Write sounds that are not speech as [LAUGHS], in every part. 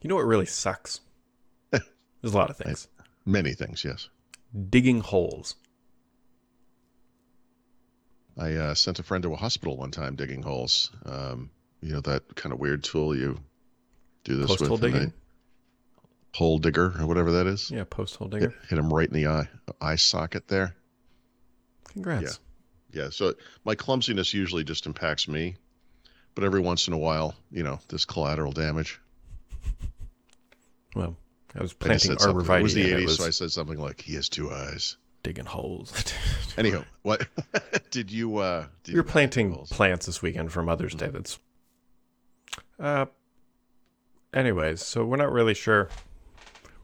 You know what really sucks? There's a lot of [LAUGHS] things. Many things, yes. Digging holes. I uh, sent a friend to a hospital one time digging holes. Um, you know that kind of weird tool you do this Post with, hole digging? hole digger or whatever that is. Yeah, post hole digger. hit him right in the eye eye socket there. Congrats. Yeah. Yeah, so my clumsiness usually just impacts me, but every once in a while, you know, this collateral damage. Well, I was planting arborvitae. It was the 80s, was so I said something like, "He has two eyes." digging holes. [LAUGHS] Anyhow, what [LAUGHS] did you? uh did we were you- planting holes? plants this weekend for Mother's Day. That's. Uh. Anyways, so we're not really sure.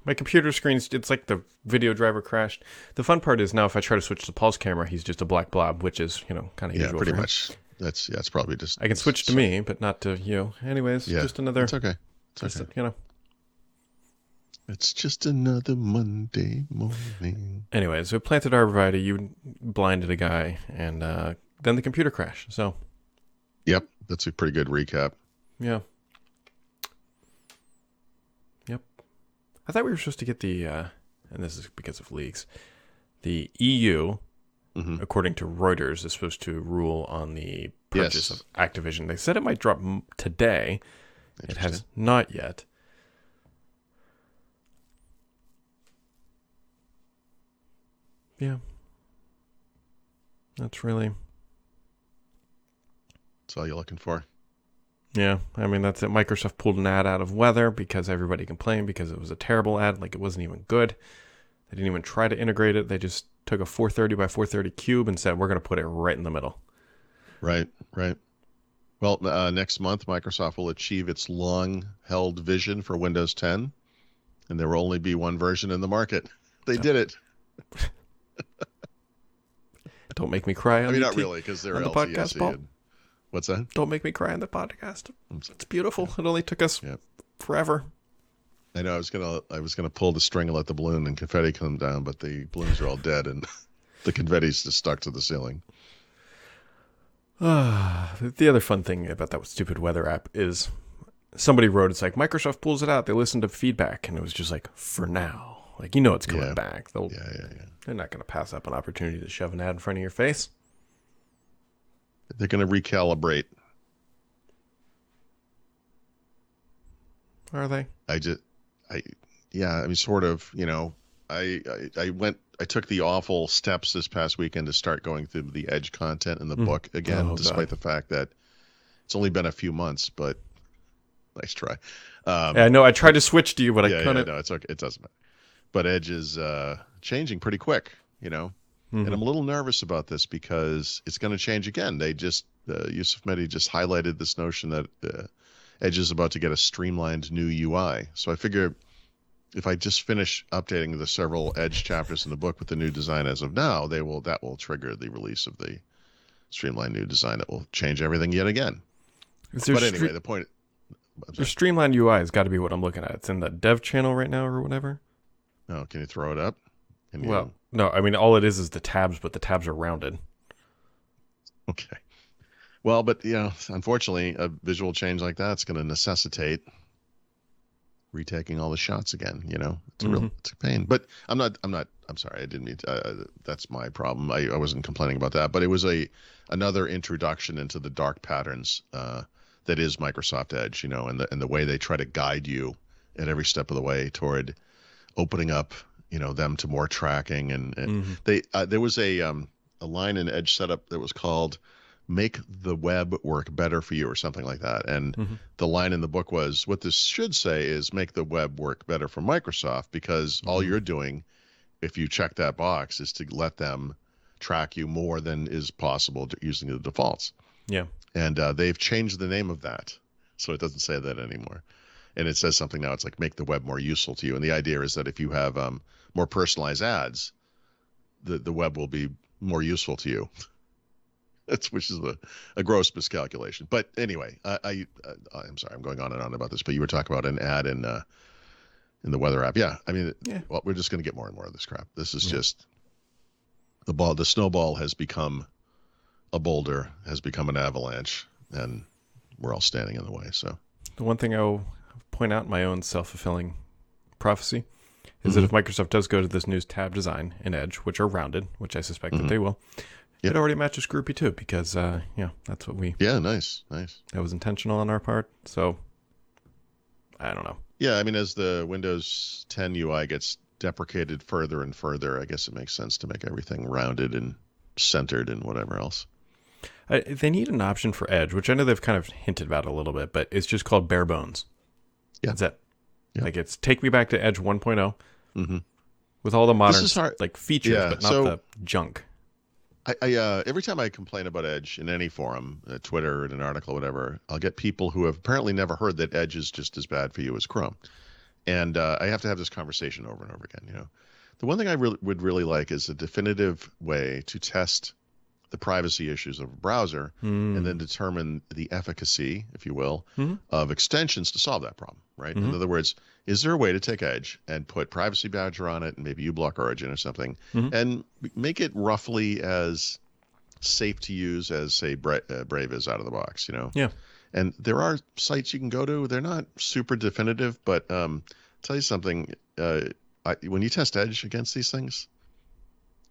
My computer screen's it's like the video driver crashed. The fun part is now if I try to switch to Paul's camera, he's just a black blob, which is you know kind of Yeah, usual. pretty much. That's yeah. It's probably just. I can switch to me, but not to you. Anyways, Yeah, just another. It's okay. It's just okay. you know. It's just another Monday morning. Anyways, we planted arborvitae. You blinded a guy, and uh, then the computer crashed. So Yep, that's a pretty good recap. yeah. Yep. I thought we were supposed to get the, uh, and this is because of leaks. The EU, Mhm. according to Reuters, is supposed to rule on the purchase Yes. of Activision. They said it might drop today. It has not yet. Yeah. That's really That's all you're looking for. Yeah, I mean that's it. Microsoft pulled an ad out of Weather because everybody complained because it was a terrible ad, like it wasn't even good. They didn't even try to integrate it. They just took a 430 by 430 cube and said we're going to put it right in the middle. Right, right. Well, uh, next month, Microsoft will achieve its long held vision for Windows 10, and there will only be one version in the market. They did it. Don't make me cry. On I mean, not really, because they're on the podcast, Paul? and- what's that? Don't make me cry on the podcast. It's beautiful. It only took us Yep. forever. I know I was gonna I was gonna pull the string and let the balloon and confetti come down, but the balloons are all dead and [LAUGHS] the confetti's just stuck to the ceiling. [SIGHS] the other fun thing about that stupid weather app is somebody wrote it's like Microsoft pulls it out. They listen to feedback, and it was just like for now. Like you know it's coming Yeah. back. They'll Yeah, yeah, yeah. They're not going to pass up an opportunity to shove an ad in front of your face. They're gonna recalibrate. Are they? I just, I, yeah, I mean, sort of, you know, I, I, I went, I took the awful steps this past weekend to start going through the Edge content in the Mhm. book again, Oh, despite God. the fact that it's only been a few months, but nice try. Um, Yeah, I know. I tried to switch to you, but yeah, I yeah, couldn't. no, it's okay. It doesn't matter. But Edge is uh, changing pretty quick, you know, Mhm. and I'm a little nervous about this because it's going to change again. They just, uh, Yusuf Mehdi just highlighted this notion that uh, Edge is about to get a streamlined new UI. So I figure if I just finish updating the several Edge chapters in the book with the new design as of now, they will that will trigger the release of the streamlined new design that will change everything yet again. But anyway, stre- the point. The streamlined UI has got to be what I'm looking at. It's in the dev channel right now or whatever. Oh, can you throw it up? Can you- Well, no, I mean all it is is the tabs, but the tabs are rounded. [LAUGHS] Okay. Well, but you know, unfortunately, a visual change like that's going to necessitate retaking all the shots again. You know, it's a real, Mhm. it's a pain. But I'm not, I'm not, I'm sorry, I didn't mean. To, uh, that's my problem. I, I wasn't complaining about that, but it was a another introduction into the dark patterns uh, that is Microsoft Edge. You know, and the and the way they try to guide you at every step of the way toward opening up, you know, them to more tracking and, and Mhm. they uh, there was a um, a line in Edge setup that was called "Make the web work better for you" or something like that. And Mhm. the line in the book was, "What this should say is make the web work better for Microsoft because all Mhm. you're doing, if you check that box, is to let them track you more than is possible using the defaults." Yeah. And uh, they've changed the name of that, so it doesn't say that anymore. And it says something now. It's like make the web more useful to you. And the idea is that if you have um, more personalized ads, the the web will be more useful to you. [LAUGHS] That's which is a, a gross miscalculation. But anyway, I, I uh, I'm sorry, I'm going on and on about this. But you were talking about an ad in uh, in the weather app. Yeah, I mean, Yeah. well, we're just going to get more and more of this crap. This is Yeah. just the ball. The snowball has become a boulder, has become an avalanche, and we're all standing in the way. So The one thing I'll point out my own self fulfilling prophecy is that if Microsoft does go to this new tab design in Edge, which are rounded, which I suspect that they will, Yep. it already matches Groupy 2, because uh, yeah, that's what we Yeah, nice, nice. that was intentional on our part. So I don't know. Yeah, I mean, as the Windows 10 UI gets deprecated further and further, I guess it makes sense to make everything rounded and centered and whatever else. I, they need an option for Edge, which I know they've kind of hinted about a little bit, but it's just called bare bones. Yeah. That's it. Yeah. Like it's take me back to Edge 1.0 hmm with all the modern like features, Yeah, but not so- the junk. I, I uh, every time I complain about Edge in any forum, uh, Twitter, in an article, whatever, I'll get people who have apparently never heard that Edge is just as bad for you as Chrome, and uh, I have to have this conversation over and over again. You know, the one thing I really would really like is a definitive way to test the privacy issues of a browser Hmm. and then determine the efficacy, if you will, Mhm. of extensions to solve that problem. Right. In Mhm. other words, is there a way to take Edge and put Privacy Badger on it and maybe uBlock Origin or something, Mhm. and make it roughly as safe to use as say Bra- uh, Brave is out of the box? You know. Yeah. And there are sites you can go to. They're not super definitive, but um, tell you something. Uh, I, when you test Edge against these things,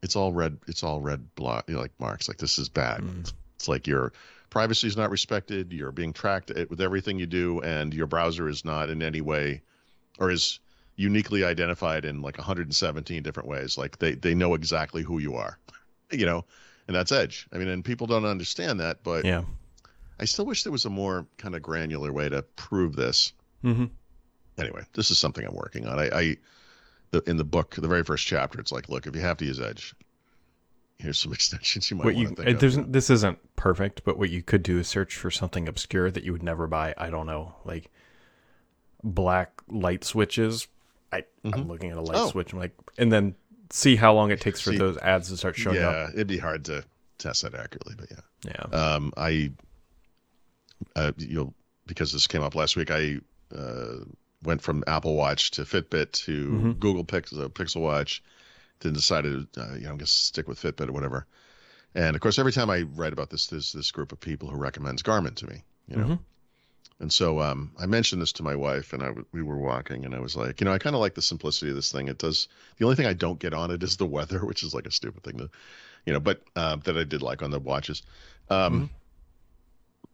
it's all red. It's all red block, you know, like marks. Like this is bad. Mm. It's like your privacy is not respected. You're being tracked with everything you do, and your browser is not in any way, or is uniquely identified in like 117 different ways. Like they they know exactly who you are, [LAUGHS] you know, and that's Edge. I mean, and people don't understand that, but Yeah. I still wish there was a more kind of granular way to prove this. hmm Anyway, this is something I'm working on. I, I in the book, the very first chapter, it's like, look, if you have to use Edge, here's some [LAUGHS] extensions you might What want you there's of. this isn't perfect, but what you could do is search for something obscure that you would never buy. I don't know, like black light switches. I I'm looking at a light Oh. switch. I'm like, and then see how long it takes for See- those ads to start showing yeah, up. Yeah, it'd be hard to test that accurately, but yeah. Yeah. Um, I, uh, you'll because this came up last week. I uh, went from Apple Watch to Fitbit to Mhm. Google Pix, uh, Pixel Watch. Then decided, uh, you know, I'm gonna stick with Fitbit or whatever. And of course, every time I write about this, there's this group of people who recommends Garmin to me. You know, Mhm. and so um, I mentioned this to my wife, and I w- we were walking, and I was like, you know, I kind of like the simplicity of this thing. It does. The only thing I don't get on it is the weather, [LAUGHS] which is like a stupid thing to, you know, but uh, that I did like on the watches. Um,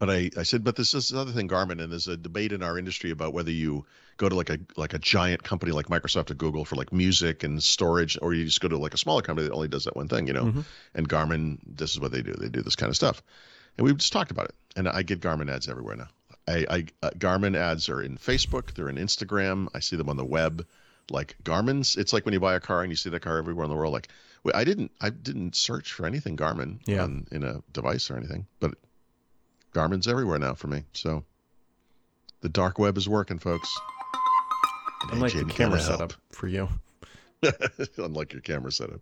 But I, I said, but this is another thing, Garmin, and there's a debate in our industry about whether you go to like a like a giant company like Microsoft or Google for like music and storage, or you just go to like a smaller company that only does that one thing, you know. Mhm. And Garmin, this is what they do. They do this kind of stuff, and we just talked about it. And I get Garmin ads everywhere now. I, I uh, Garmin ads are in Facebook, they're in Instagram. I see them on the web. Like Garmin's, it's like when you buy a car and you see that car everywhere in the world. Like I didn't, I didn't search for anything Garmin Yeah. on, in a device or anything, but Garmin's everywhere now for me. So the dark web is working, folks. Unlike AJ, the camera setup for you. [LAUGHS] Unlike your camera setup.